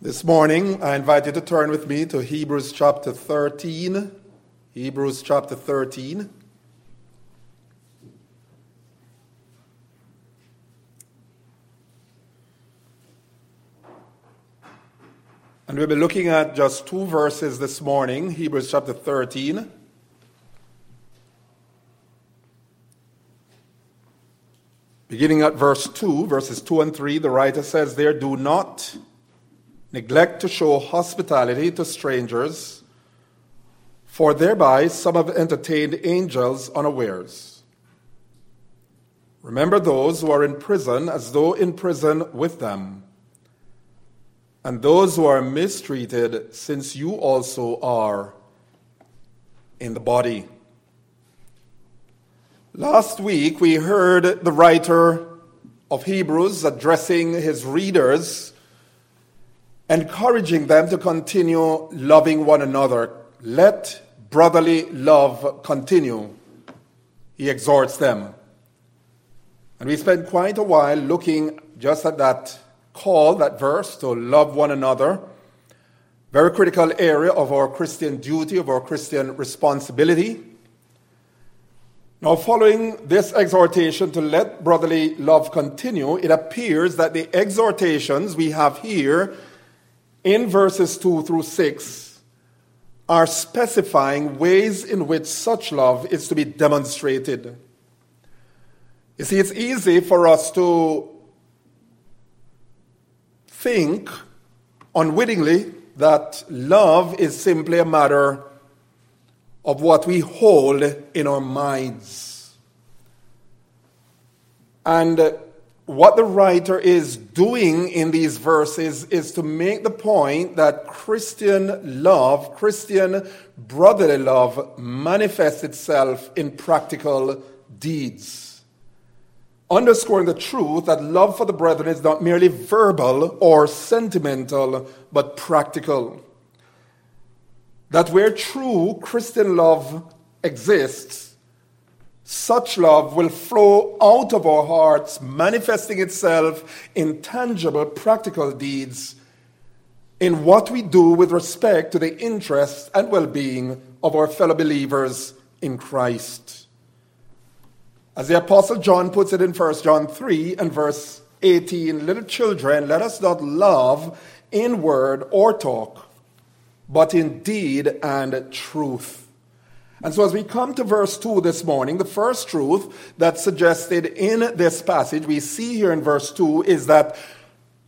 This morning, I invite you to turn with me to Hebrews chapter 13. Hebrews chapter 13. And we'll be looking at just two verses this morning Hebrews chapter 13. Beginning at verse 2, verses 2 and 3, the writer says there, Do not neglect to show hospitality to strangers, for thereby some have entertained angels unawares. Remember those who are in prison as though in prison with them, and those who are mistreated, since you also are in the body. Last week we heard the writer of Hebrews addressing his readers encouraging them to continue loving one another. Let brotherly love continue, he exhorts them. And we spent quite a while looking just at that call, that verse, to love one another. Very critical area of our Christian duty, of our Christian responsibility. Now, following this exhortation to let brotherly love continue, it appears that the exhortations we have here in verses 2 through 6 are specifying ways in which such love is to be demonstrated. You see, it's easy for us to think unwittingly that love is simply a matter of what we hold in our minds. And what the writer is doing in these verses is to make the point that Christian love, Christian brotherly love, manifests itself in practical deeds. Underscoring the truth that love for the brethren is not merely verbal or sentimental, but practical. That where true Christian love exists, such love will flow out of our hearts, manifesting itself in tangible, practical deeds in what we do with respect to the interests and well being of our fellow believers in Christ. As the Apostle John puts it in 1 John 3 and verse 18 Little children, let us not love in word or talk, but in deed and truth. And so, as we come to verse 2 this morning, the first truth that's suggested in this passage we see here in verse 2 is that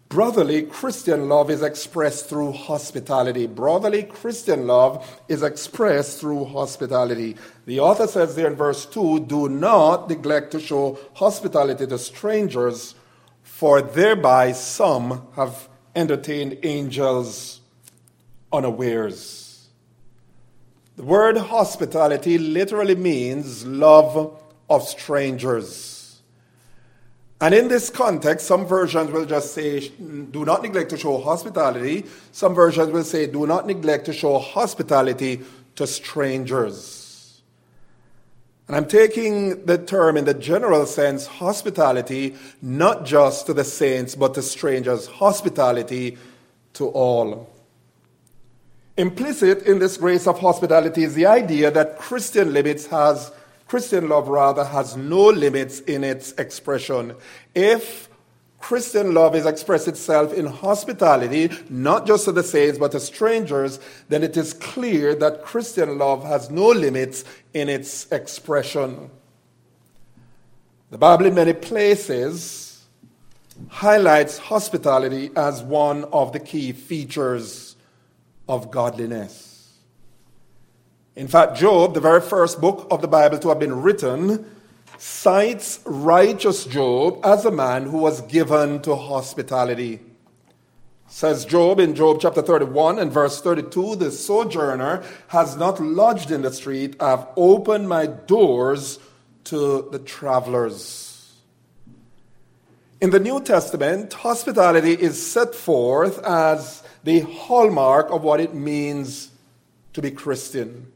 brotherly Christian love is expressed through hospitality. Brotherly Christian love is expressed through hospitality. The author says there in verse 2 do not neglect to show hospitality to strangers, for thereby some have entertained angels unawares. The word hospitality literally means love of strangers. And in this context, some versions will just say, do not neglect to show hospitality. Some versions will say, do not neglect to show hospitality to strangers. And I'm taking the term in the general sense, hospitality, not just to the saints, but to strangers. Hospitality to all. Implicit in this grace of hospitality is the idea that Christian limits has Christian love rather has no limits in its expression. If Christian love is expressed itself in hospitality, not just to the saints but to strangers, then it is clear that Christian love has no limits in its expression. The Bible, in many places, highlights hospitality as one of the key features of godliness. In fact, Job, the very first book of the Bible to have been written, cites righteous Job as a man who was given to hospitality. Says Job in Job chapter 31 and verse 32 The sojourner has not lodged in the street, I have opened my doors to the travelers. In the New Testament, hospitality is set forth as the hallmark of what it means to be Christian.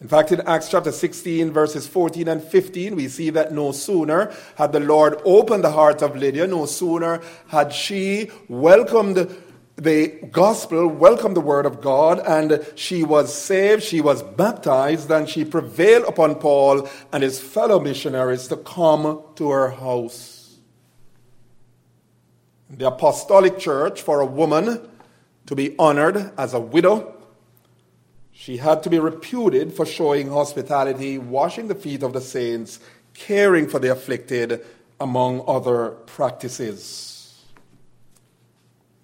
In fact, in Acts chapter 16, verses 14 and 15, we see that no sooner had the Lord opened the heart of Lydia, no sooner had she welcomed the gospel, welcomed the word of God, and she was saved, she was baptized, and she prevailed upon Paul and his fellow missionaries to come to her house. The apostolic church, for a woman to be honored as a widow, she had to be reputed for showing hospitality, washing the feet of the saints, caring for the afflicted, among other practices.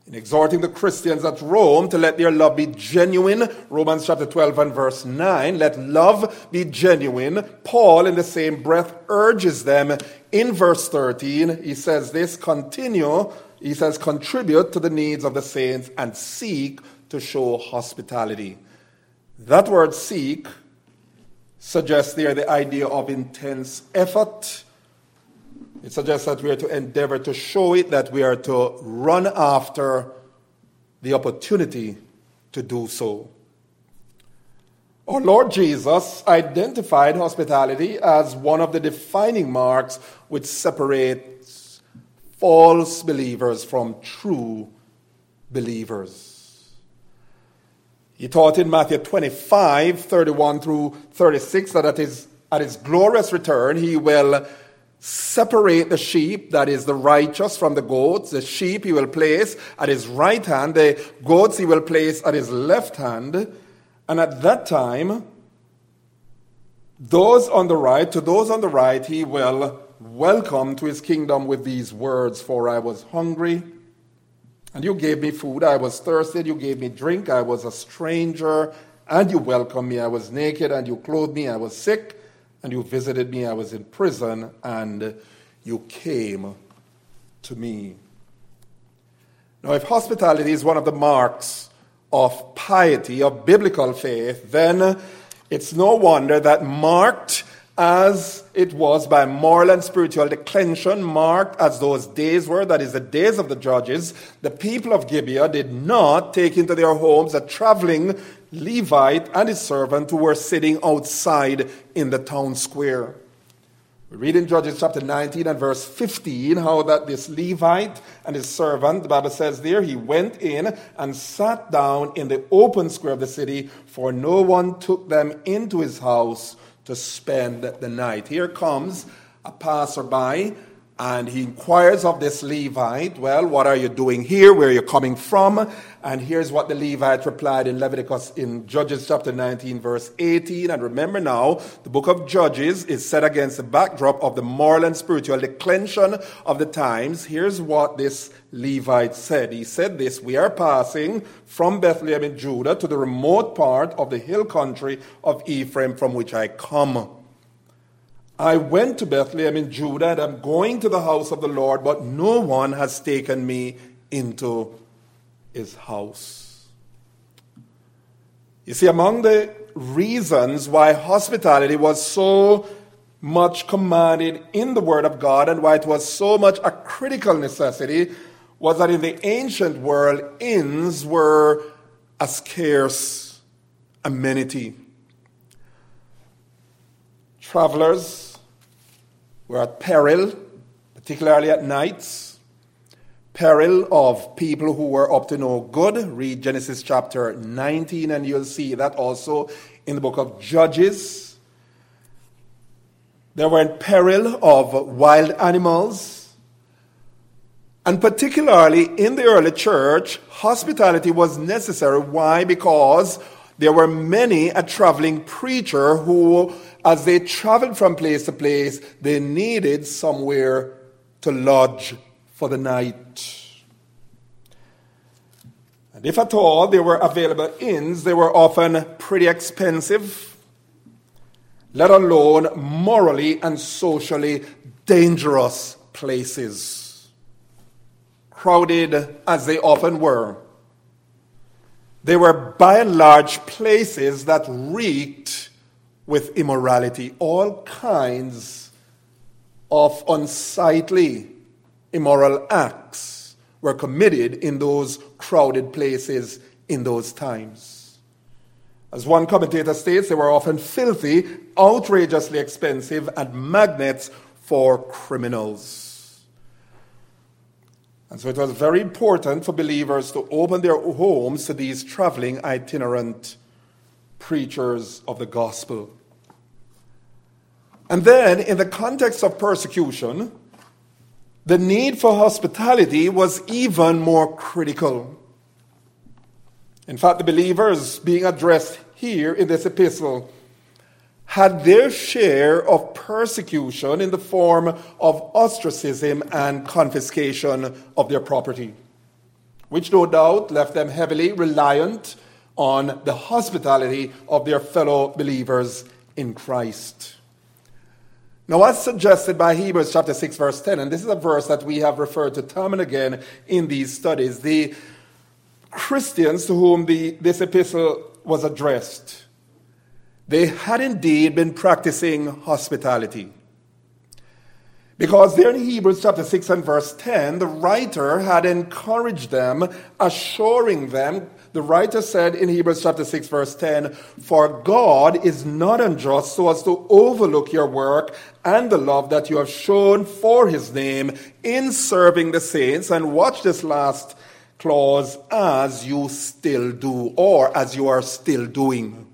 In exhorting the Christians at Rome to let their love be genuine, Romans chapter 12 and verse 9, let love be genuine. Paul, in the same breath, urges them in verse 13. He says this continue, he says, contribute to the needs of the saints and seek to show hospitality. That word seek suggests there the idea of intense effort. It suggests that we are to endeavor to show it, that we are to run after the opportunity to do so. Our Lord Jesus identified hospitality as one of the defining marks which separates false believers from true believers. He taught in Matthew 25, 31 through 36, that at his, at his glorious return, he will separate the sheep, that is the righteous, from the goats. The sheep he will place at his right hand, the goats he will place at his left hand. And at that time, those on the right, to those on the right, he will welcome to his kingdom with these words For I was hungry and you gave me food. I was thirsty. You gave me drink. I was a stranger. And you welcomed me. I was naked. And you clothed me. I was sick. And you visited me. I was in prison. And you came to me. Now, if hospitality is one of the marks of piety, of biblical faith, then it's no wonder that marked as it was by moral and spiritual declension, marked as those days were, that is, the days of the judges, the people of Gibeah did not take into their homes a traveling Levite and his servant who were sitting outside in the town square. We read in Judges chapter 19 and verse 15 how that this Levite and his servant, the Bible says there, he went in and sat down in the open square of the city, for no one took them into his house to spend the night. Here comes a passerby and he inquires of this Levite, Well, what are you doing here? Where are you coming from? And here's what the Levite replied in Leviticus, in Judges chapter 19, verse 18. And remember now, the book of Judges is set against the backdrop of the moral and spiritual declension of the times. Here's what this Levite said. He said this We are passing from Bethlehem in Judah to the remote part of the hill country of Ephraim from which I come. I went to Bethlehem in Judah and I'm going to the house of the Lord, but no one has taken me into his house. You see, among the reasons why hospitality was so much commanded in the Word of God and why it was so much a critical necessity was that in the ancient world, inns were a scarce amenity. Travelers were at peril, particularly at nights. Peril of people who were up to no good. Read Genesis chapter 19, and you'll see that also in the book of Judges. They were in peril of wild animals. And particularly in the early church, hospitality was necessary. Why? Because there were many a traveling preacher who as they traveled from place to place, they needed somewhere to lodge for the night. And if at all there were available inns, they were often pretty expensive, let alone morally and socially dangerous places. Crowded as they often were, they were by and large places that reeked with immorality, all kinds of unsightly immoral acts were committed in those crowded places in those times. As one commentator states, they were often filthy, outrageously expensive, and magnets for criminals. And so it was very important for believers to open their homes to these traveling itinerant preachers of the gospel. And then, in the context of persecution, the need for hospitality was even more critical. In fact, the believers being addressed here in this epistle had their share of persecution in the form of ostracism and confiscation of their property, which no doubt left them heavily reliant on the hospitality of their fellow believers in Christ. Now, as suggested by Hebrews chapter 6, verse 10, and this is a verse that we have referred to time and again in these studies, the Christians to whom the, this epistle was addressed, they had indeed been practicing hospitality. Because there in Hebrews chapter 6 and verse 10, the writer had encouraged them, assuring them, the writer said in Hebrews chapter 6 verse 10, For God is not unjust so as to overlook your work and the love that you have shown for his name in serving the saints. And watch this last clause, as you still do, or as you are still doing.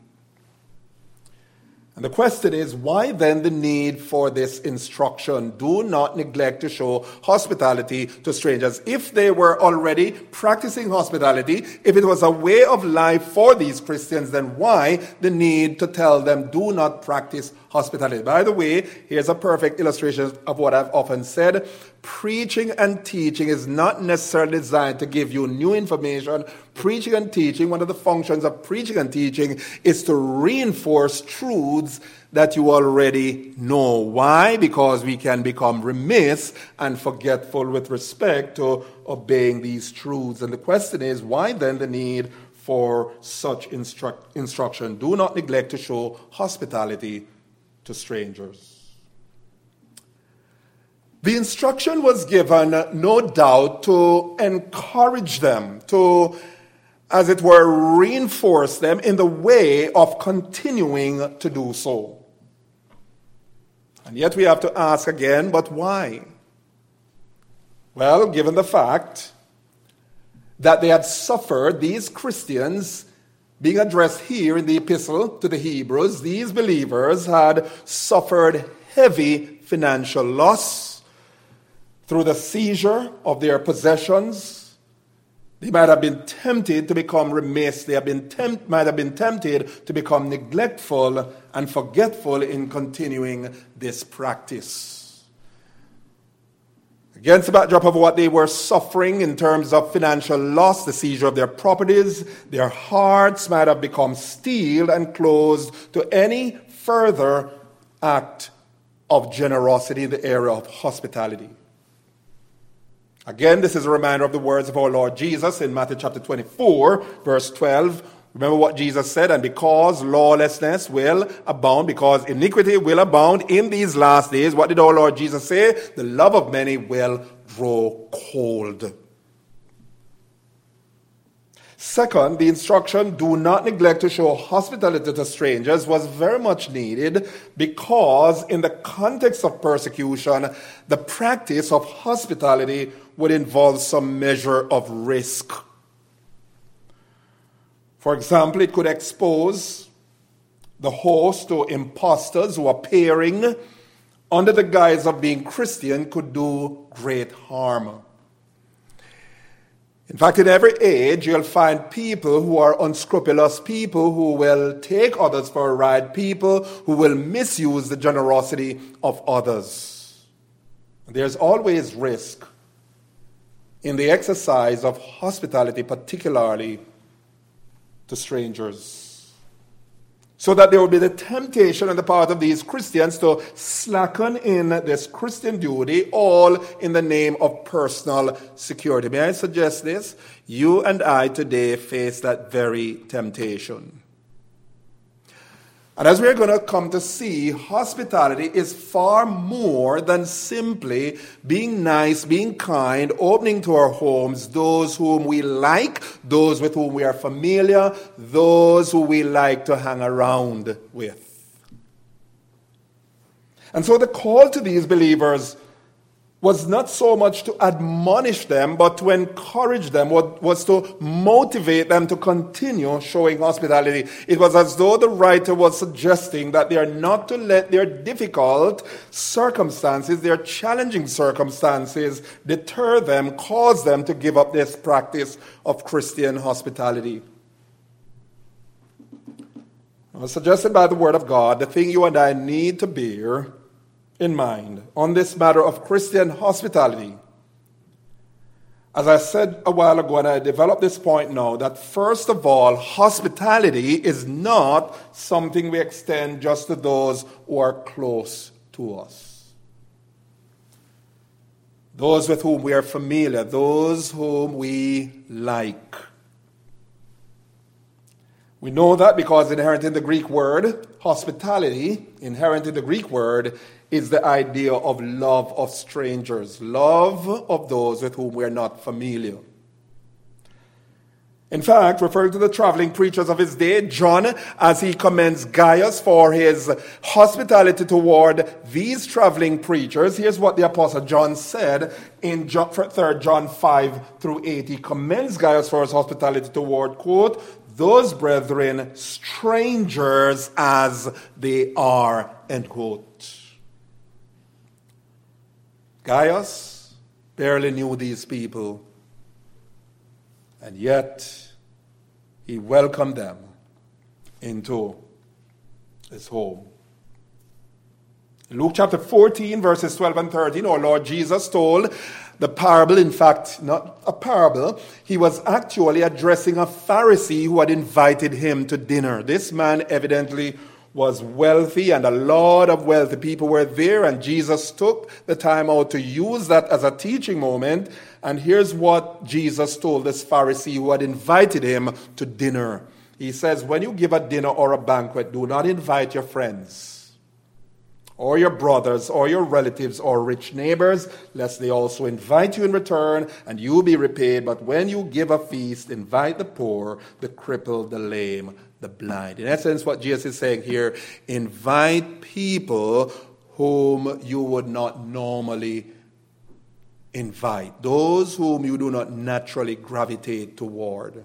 And the question is, why then the need for this instruction? Do not neglect to show hospitality to strangers. If they were already practicing hospitality, if it was a way of life for these Christians, then why the need to tell them, do not practice hospitality? By the way, here's a perfect illustration of what I've often said. Preaching and teaching is not necessarily designed to give you new information. Preaching and teaching, one of the functions of preaching and teaching is to reinforce truths that you already know. Why? Because we can become remiss and forgetful with respect to obeying these truths. And the question is, why then the need for such instru- instruction? Do not neglect to show hospitality to strangers. The instruction was given, no doubt, to encourage them, to, as it were, reinforce them in the way of continuing to do so. And yet we have to ask again, but why? Well, given the fact that they had suffered, these Christians, being addressed here in the epistle to the Hebrews, these believers had suffered heavy financial loss through the seizure of their possessions. They might have been tempted to become remiss. They have been tempt, might have been tempted to become neglectful and forgetful in continuing this practice. Against the backdrop of what they were suffering in terms of financial loss, the seizure of their properties, their hearts might have become steeled and closed to any further act of generosity in the area of hospitality. Again, this is a reminder of the words of our Lord Jesus in Matthew chapter 24, verse 12. Remember what Jesus said, and because lawlessness will abound, because iniquity will abound in these last days, what did our Lord Jesus say? The love of many will grow cold. Second, the instruction, do not neglect to show hospitality to strangers, was very much needed because, in the context of persecution, the practice of hospitality would involve some measure of risk. For example, it could expose the host to impostors who, appearing under the guise of being Christian, could do great harm. In fact, in every age, you'll find people who are unscrupulous, people who will take others for a ride, people who will misuse the generosity of others. There's always risk in the exercise of hospitality, particularly to strangers so that there will be the temptation on the part of these Christians to slacken in this Christian duty, all in the name of personal security. May I suggest this? You and I today face that very temptation. And as we're going to come to see, hospitality is far more than simply being nice, being kind, opening to our homes those whom we like, those with whom we are familiar, those who we like to hang around with. And so the call to these believers was not so much to admonish them, but to encourage them, what was to motivate them to continue showing hospitality. It was as though the writer was suggesting that they are not to let their difficult circumstances, their challenging circumstances, deter them, cause them to give up this practice of Christian hospitality. As suggested by the Word of God, the thing you and I need to bear in mind on this matter of Christian hospitality. As I said a while ago, and I developed this point now, that first of all, hospitality is not something we extend just to those who are close to us. Those with whom we are familiar, those whom we like. We know that because inherent in the Greek word, hospitality, inherent in the Greek word, is the idea of love of strangers, love of those with whom we're not familiar. In fact, referring to the traveling preachers of his day, John, as he commends Gaius for his hospitality toward these traveling preachers, here's what the Apostle John said in 3 John 5 through 8. He commends Gaius for his hospitality toward, quote, those brethren, strangers as they are, end quote. Gaius barely knew these people, and yet he welcomed them into his home. In Luke chapter 14, verses 12 and 13, our Lord Jesus told the parable, in fact, not a parable, he was actually addressing a Pharisee who had invited him to dinner. This man evidently was wealthy and a lot of wealthy people were there and Jesus took the time out to use that as a teaching moment and here's what Jesus told this Pharisee who had invited him to dinner. He says, when you give a dinner or a banquet, do not invite your friends or your brothers or your relatives or rich neighbors, lest they also invite you in return and you be repaid. But when you give a feast, invite the poor, the crippled, the lame, the blind. In essence, what Jesus is saying here invite people whom you would not normally invite, those whom you do not naturally gravitate toward.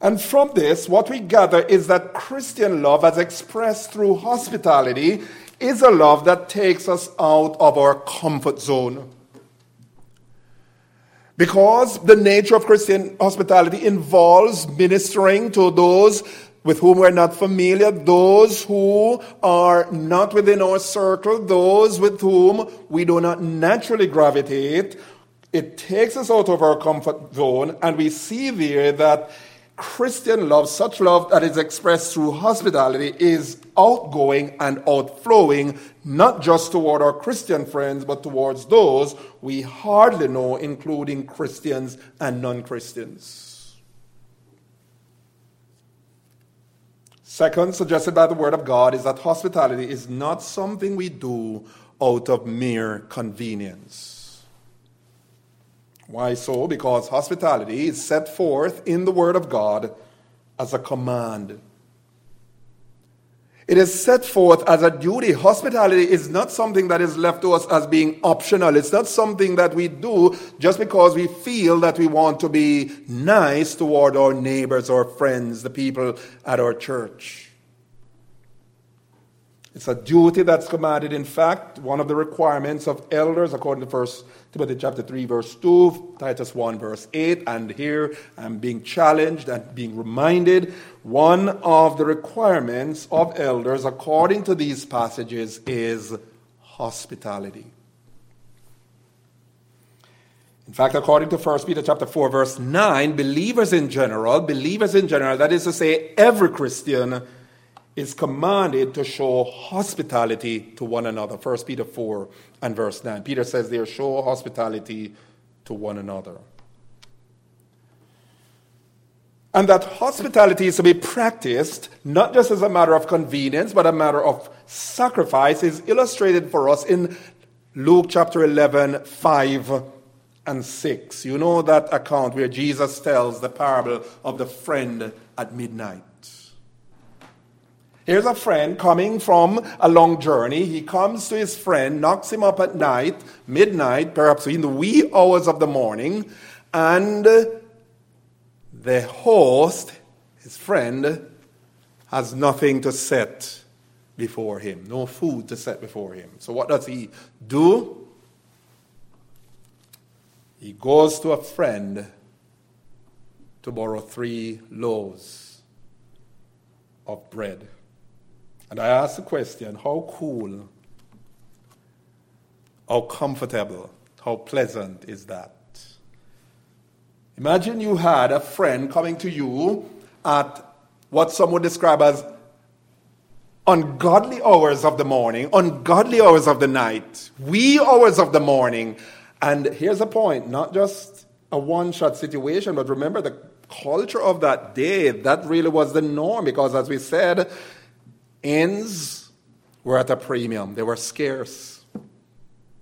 And from this, what we gather is that Christian love, as expressed through hospitality, is a love that takes us out of our comfort zone. Because the nature of Christian hospitality involves ministering to those with whom we're not familiar, those who are not within our circle, those with whom we do not naturally gravitate. It takes us out of our comfort zone, and we see there that Christian love, such love that is expressed through hospitality, is outgoing and outflowing, not just toward our Christian friends, but towards those we hardly know, including Christians and non Christians. Second, suggested by the Word of God, is that hospitality is not something we do out of mere convenience. Why so? Because hospitality is set forth in the Word of God as a command. It is set forth as a duty. Hospitality is not something that is left to us as being optional. It's not something that we do just because we feel that we want to be nice toward our neighbors our friends, the people at our church. It's a duty that's commanded. In fact, one of the requirements of elders, according to 1 Timothy chapter 3, verse 2, Titus 1, verse 8, and here I'm being challenged and being reminded. One of the requirements of elders, according to these passages, is hospitality. In fact, according to 1 Peter chapter 4, verse 9, believers in general, believers in general, that is to say, every Christian, is commanded to show hospitality to one another. 1 Peter 4 and verse 9. Peter says there, show hospitality to one another. And that hospitality is to be practiced not just as a matter of convenience, but a matter of sacrifice is illustrated for us in Luke chapter 11, 5 and 6. You know that account where Jesus tells the parable of the friend at midnight. Here's a friend coming from a long journey. He comes to his friend, knocks him up at night, midnight, perhaps in the wee hours of the morning, and the host, his friend, has nothing to set before him, no food to set before him. So, what does he do? He goes to a friend to borrow three loaves of bread. And I ask the question how cool, how comfortable, how pleasant is that? Imagine you had a friend coming to you at what some would describe as ungodly hours of the morning, ungodly hours of the night, wee hours of the morning. And here's the point not just a one shot situation, but remember the culture of that day, that really was the norm because, as we said, inns were at a premium, they were scarce.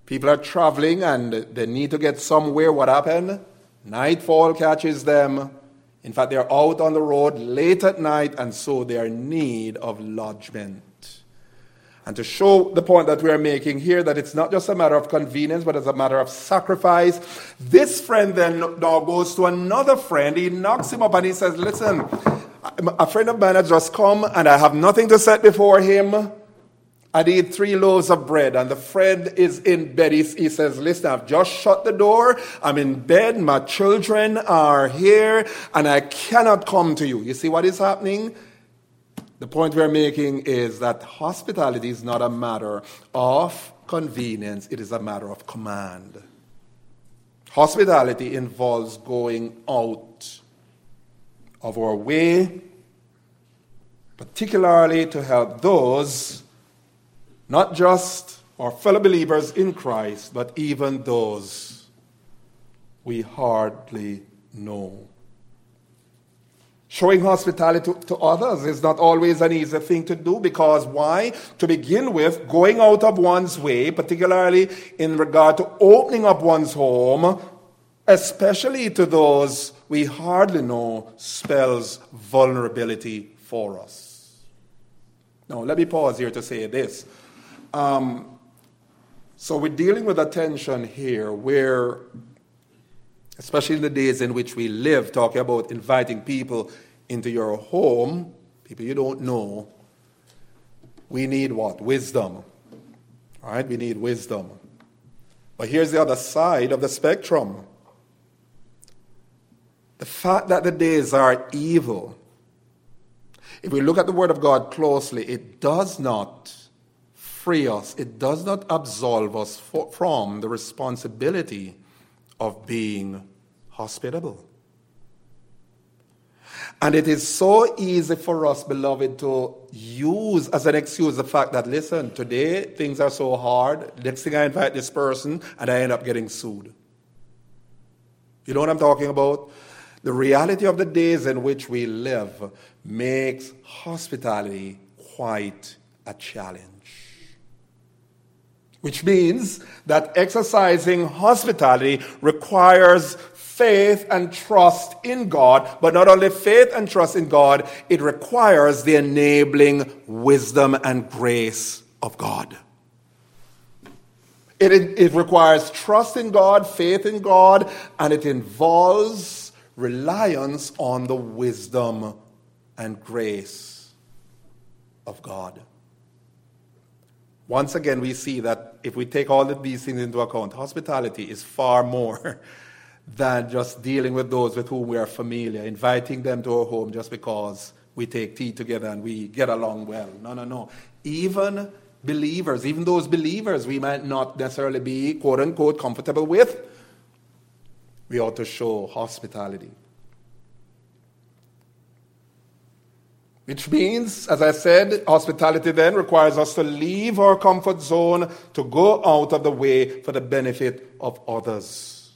People are traveling and they need to get somewhere. What happened? Nightfall catches them. In fact, they're out on the road late at night, and so they are in need of lodgment. And to show the point that we are making here, that it's not just a matter of convenience, but it's a matter of sacrifice, this friend then now goes to another friend. He knocks him up and he says, Listen, a friend of mine has just come and I have nothing to set before him. I need three loaves of bread. And the friend is in bed. He, he, says, Listen, I've just shut the door. I'm in bed. My children are here and I cannot come to you. You see what is happening? The point we're making is that hospitality is not a matter of convenience, it is a matter of command. Hospitality involves going out of our way, particularly to help those, not just our fellow believers in Christ, but even those we hardly know. Showing hospitality to, to, others is not always an easy thing to do because why? To begin with, going out of one's way, particularly in regard to opening up one's home, especially to those we hardly know, spells vulnerability for us. Now, let me pause here to say this. Um, so, we're dealing with a tension here where, especially in the days in which we live, talking about inviting people into your home, people you don't know, we need what? Wisdom. All right, we need wisdom. But here's the other side of the spectrum. The fact that the days are evil, if we look at the Word of God closely, it does not free us, it does not absolve us for, from the responsibility of being hospitable. And it is so easy for us, beloved, to use as an excuse the fact that, listen, today things are so hard. Next thing I invite this person and I end up getting sued. You know what I'm talking about? The reality of the days in which we live makes hospitality quite a challenge. Which means that exercising hospitality requires faith and trust in God, but not only faith and trust in God, it requires the enabling wisdom and grace of God. It, it, requires trust in God, faith in God, and it involves reliance on the wisdom and grace of God. Once again, we see that if we take all of these things into account, hospitality is far more than just dealing with those with whom we are familiar, inviting them to our home just because we take tea together and we get along well. No, no, no. Even believers, even those believers we might not necessarily be quote unquote comfortable with, we ought to show hospitality. Which means, as I said, hospitality then requires us to leave our comfort zone to go out of the way for the benefit of others.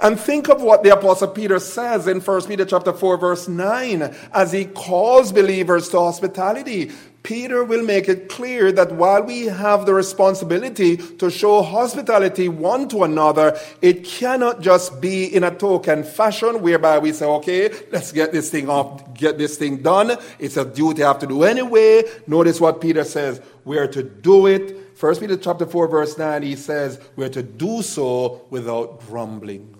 And think of what the apostle Peter says in 1 Peter chapter 4 verse 9 as he calls believers to hospitality. Peter will make it clear that while we have the responsibility to show hospitality one to another, it cannot just be in a token fashion whereby we say, okay, let's get this thing off, get this thing done. It's a duty I have to do anyway. Notice what Peter says. We are to do it. First Peter chapter 4 verse 9, he says, we're to do so without grumbling.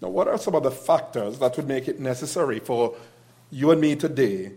Now, what are some of the factors that would make it necessary for you and me today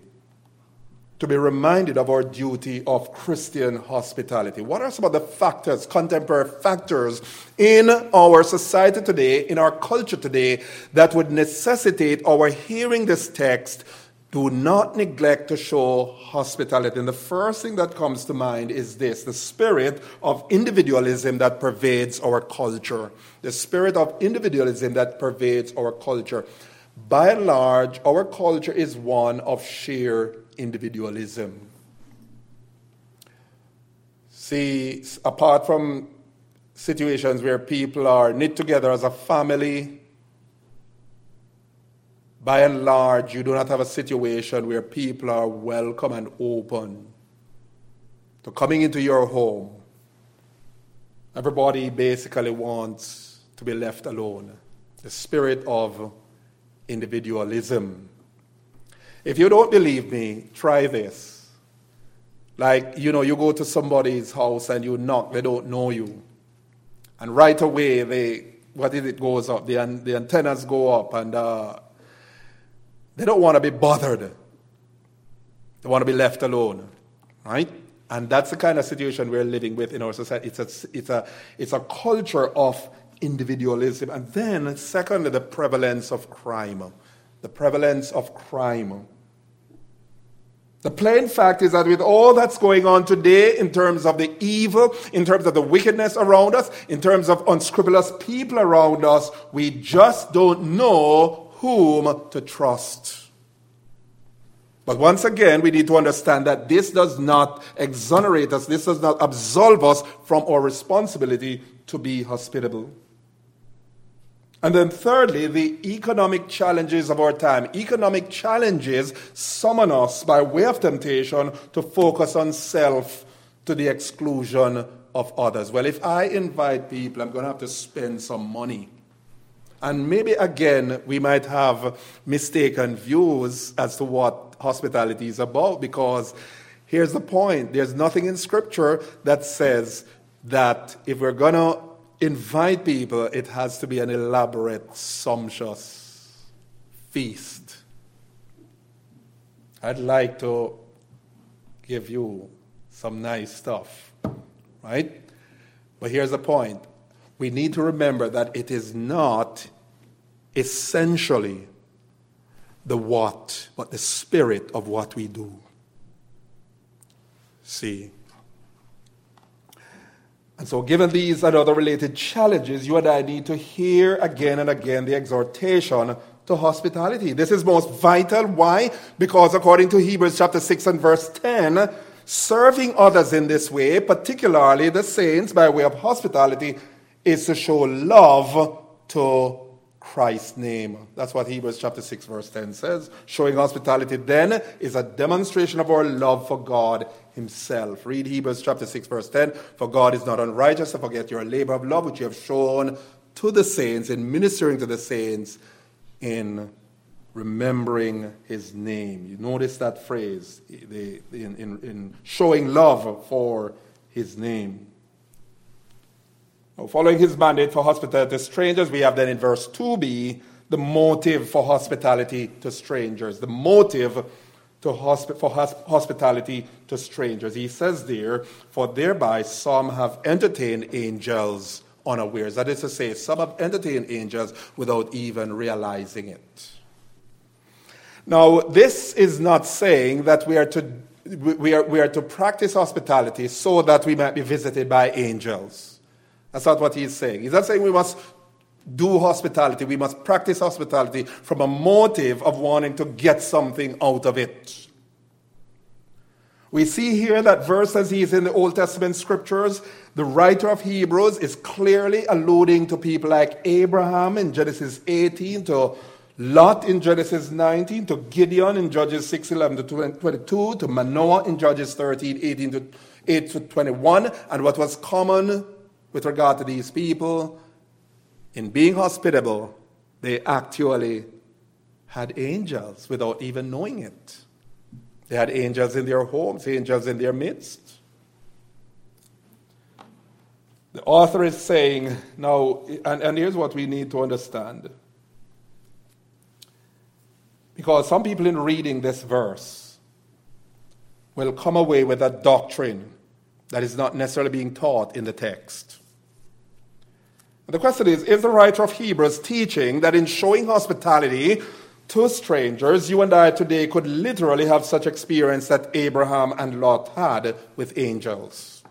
to be reminded of our duty of Christian hospitality? What are some of the factors, contemporary factors in our society today, in our culture today, that would necessitate our hearing this text do not neglect to show hospitality. And the first thing that comes to mind is this the spirit of individualism that pervades our culture. The spirit of individualism that pervades our culture. By and large, our culture is one of sheer individualism. See, apart from situations where people are knit together as a family, by and large, you do not have a situation where people are welcome and open to coming into your home. Everybody basically wants to be left alone. The spirit of individualism. If you don't believe me, try this. Like, you know, you go to somebody's house and you knock, they don't know you. And right away, they, what is it, goes up, the, the antennas go up, and uh, they don't want to be bothered. They want to be left alone, right? And that's the kind of situation we're living with in our society. It's a, it's a, it's a culture of individualism. And then, secondly, the prevalence of crime. The prevalence of crime. The plain fact is that with all that's going on today in terms of the evil, in terms of the wickedness around us, in terms of unscrupulous people around us, we just don't know whom to trust. But once again, we need to understand that this does not exonerate us, this does not absolve us from our responsibility to be hospitable. And then, thirdly, the economic challenges of our time. Economic challenges summon us by way of temptation to focus on self to the exclusion of others. Well, if I invite people, I'm going to have to spend some money. And maybe again, we might have mistaken views as to what hospitality is about because here's the point there's nothing in Scripture that says that if we're going to invite people, it has to be an elaborate, sumptuous feast. I'd like to give you some nice stuff, right? But here's the point we need to remember that it is not essentially the what, but the spirit of what we do. See? And so, given these and other related challenges, you and I need to hear again and again the exhortation to hospitality. This is most vital. Why? Because according to Hebrews chapter 6 and verse 10, serving others in this way, particularly the saints by way of hospitality, is to show love to Christ's name. That's what Hebrews chapter 6 verse 10 says. Showing hospitality then is a demonstration of our love for God himself. Read Hebrews chapter 6 verse 10. For God is not unrighteous to forget your labor of love which you have shown to the saints in ministering to the saints in remembering his name. You notice that phrase in, in, in showing love for his name. Now, following his mandate for hospitality to strangers, we have then in verse 2b the motive for hospitality to strangers. The motive to hosp- for hosp- hospitality to strangers. He says there, For thereby some have entertained angels unawares. That is to say, some have entertained angels without even realizing it. Now, this is not saying that we are to, we are, we are to practice hospitality so that we might be visited by angels. That's not what he's saying. He's not saying we must do hospitality, we must practice hospitality from a motive of wanting to get something out of it. We see here that verse as he is in the Old Testament scriptures, the writer of Hebrews is clearly alluding to people like Abraham in Genesis 18, to Lot in Genesis 19, to Gideon in Judges 6, 11 to 22, to Manoah in Judges 13, 18 to 8 to 21. And what was common with regard to these people, in being hospitable, they actually had angels without even knowing it. They had angels in their homes, angels in their midst. The author is saying, now, and, and here's what we need to understand. Because some people in reading this verse will come away with a doctrine that is not necessarily being taught in the text. The question is Is the writer of Hebrews teaching that in showing hospitality, to strangers, you and I today could literally have such experience that Abraham and Lot had with angels.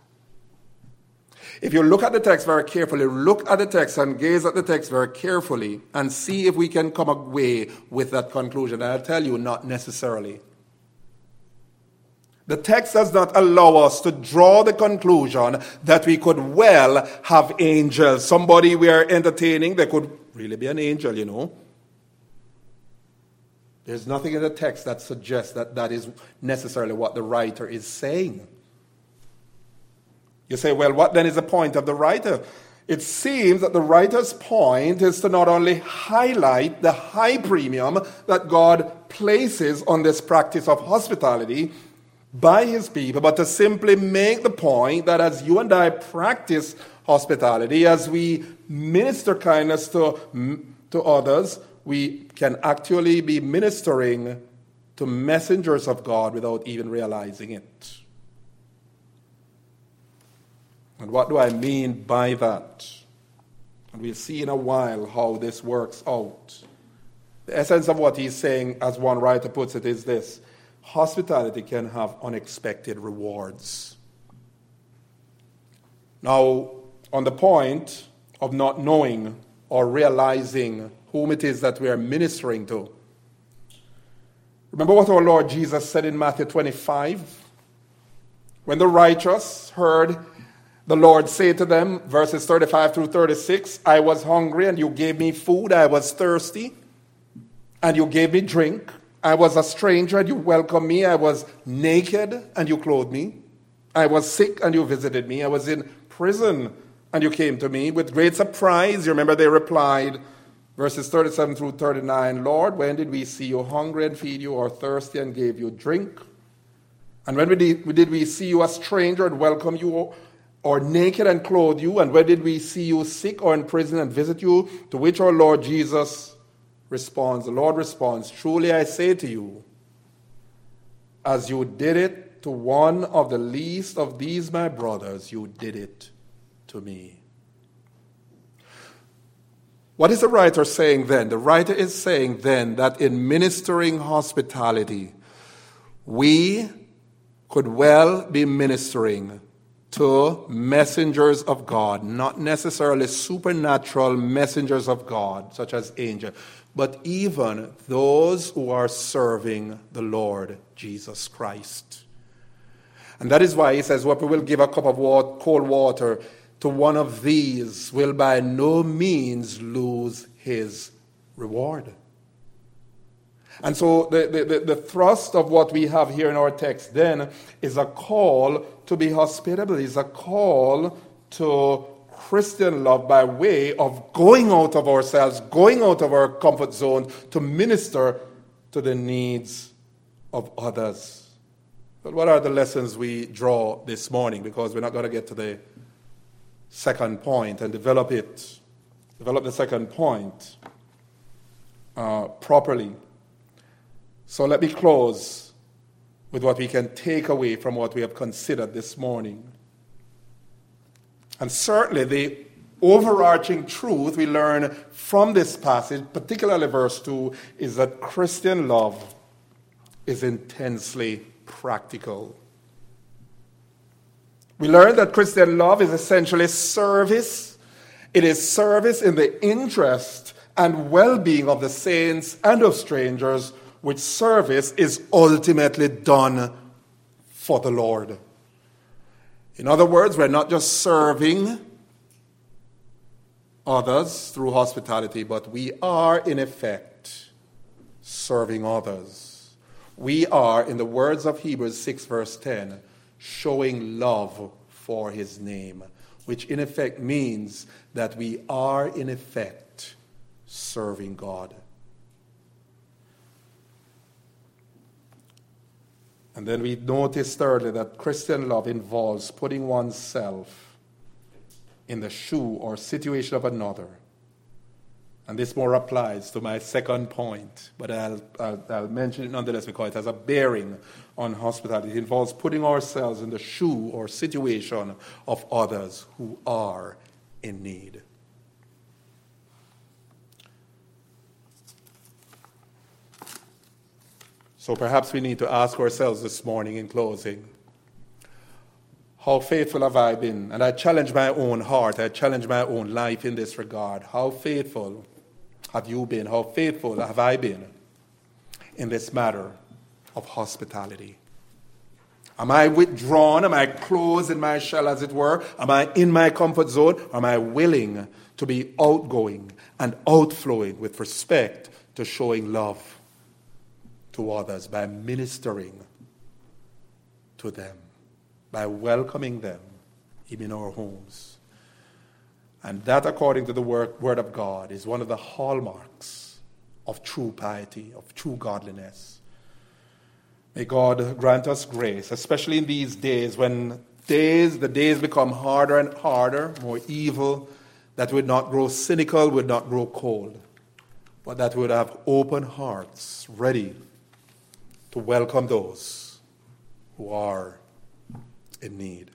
If you look at the text very carefully, look at the text and gaze at the text very carefully and see if we can come away with that conclusion. And I'll tell you, not necessarily. The text does not allow us to draw the conclusion that we could well have angels. Somebody we are entertaining, there could really be an angel, you know. There's nothing in the text that suggests that that is necessarily what the writer is saying. You say, well, what then is the point of the writer? It seems that the writer's point is to not only highlight the high premium that God places on this practice of hospitality by his people, but to simply make the point that as you and I practice hospitality, as we minister kindness to, to others, we can actually be ministering to messengers of God without even realizing it. And what do I mean by that? And we'll see in a while how this works out. The essence of what he's saying, as one writer puts it, is this hospitality can have unexpected rewards. Now, on the point of not knowing or realizing whom it is that we are ministering to. Remember what our Lord Jesus said in Matthew 25? When the righteous heard the Lord say to them, verses 35 through 36, I was hungry and you gave me food, I was thirsty and you gave me drink. I was a stranger and you welcomed me. I was naked and you clothed me. I was sick and you visited me. I was in prison and you came to me. With great surprise, you remember they replied, Verses 37 through 39 Lord, when did we see you hungry and feed you, or thirsty and gave you drink? And when did, we see you a stranger and welcome you, or naked and clothe you? And when did we see you sick or in prison and visit you? To which our Lord Jesus responds, The Lord responds, Truly I say to you, as you did it to one of the least of these my brothers, you did it to me. What is the writer saying then? The writer is saying then that in ministering hospitality, we could well be ministering to messengers of God, not necessarily supernatural messengers of God, such as angels, but even those who are serving the Lord Jesus Christ. And that is why he says, What we will give a cup of water, cold water to one of these will by no means lose his reward. And so the, the, the, thrust of what we have here in our text then is a call to be hospitable, is a call to Christian love by way of going out of ourselves, going out of our comfort zone to minister to the needs of others. But what are the lessons we draw this morning? Because we're not going to get to the second point and develop it, develop the second point uh, properly. So let me close with what we can take away from what we have considered this morning. And certainly the overarching truth we learn from this passage, particularly verse 2, is that Christian love is intensely practical. We learn that Christian love is essentially service. It is service in the interest and well being of the saints and of strangers, which service is ultimately done for the Lord. In other words, we're not just serving others through hospitality, but we are, in effect, serving others. We are, in the words of Hebrews 6, verse 10, showing love for his name, which in effect means that we are, in effect, serving God. And then we notice thirdly that Christian love involves putting oneself in the shoe or situation of another. And this more applies to my second point, but I'll, I'll, I'll, mention it nonetheless because it has a bearing on hospitality. It involves putting ourselves in the shoe or situation of others who are in need. So perhaps we need to ask ourselves this morning in closing how faithful have I been? And I challenge my own heart, I challenge my own life in this regard. How faithful have you been? How faithful have I been in this matter of hospitality? Am I withdrawn? Am I closed in my shell, as it were? Am I in my comfort zone? Am I willing to be outgoing and outflowing with respect to showing love? To others by ministering to them, by welcoming them even in our homes. And that, according to the word, word of God, is one of the hallmarks of true piety, of true godliness. May God grant us grace, especially in these days when days, the days become harder and harder, more evil, that would not grow cynical, would not grow cold, but that we would have open hearts ready to welcome those who are in need.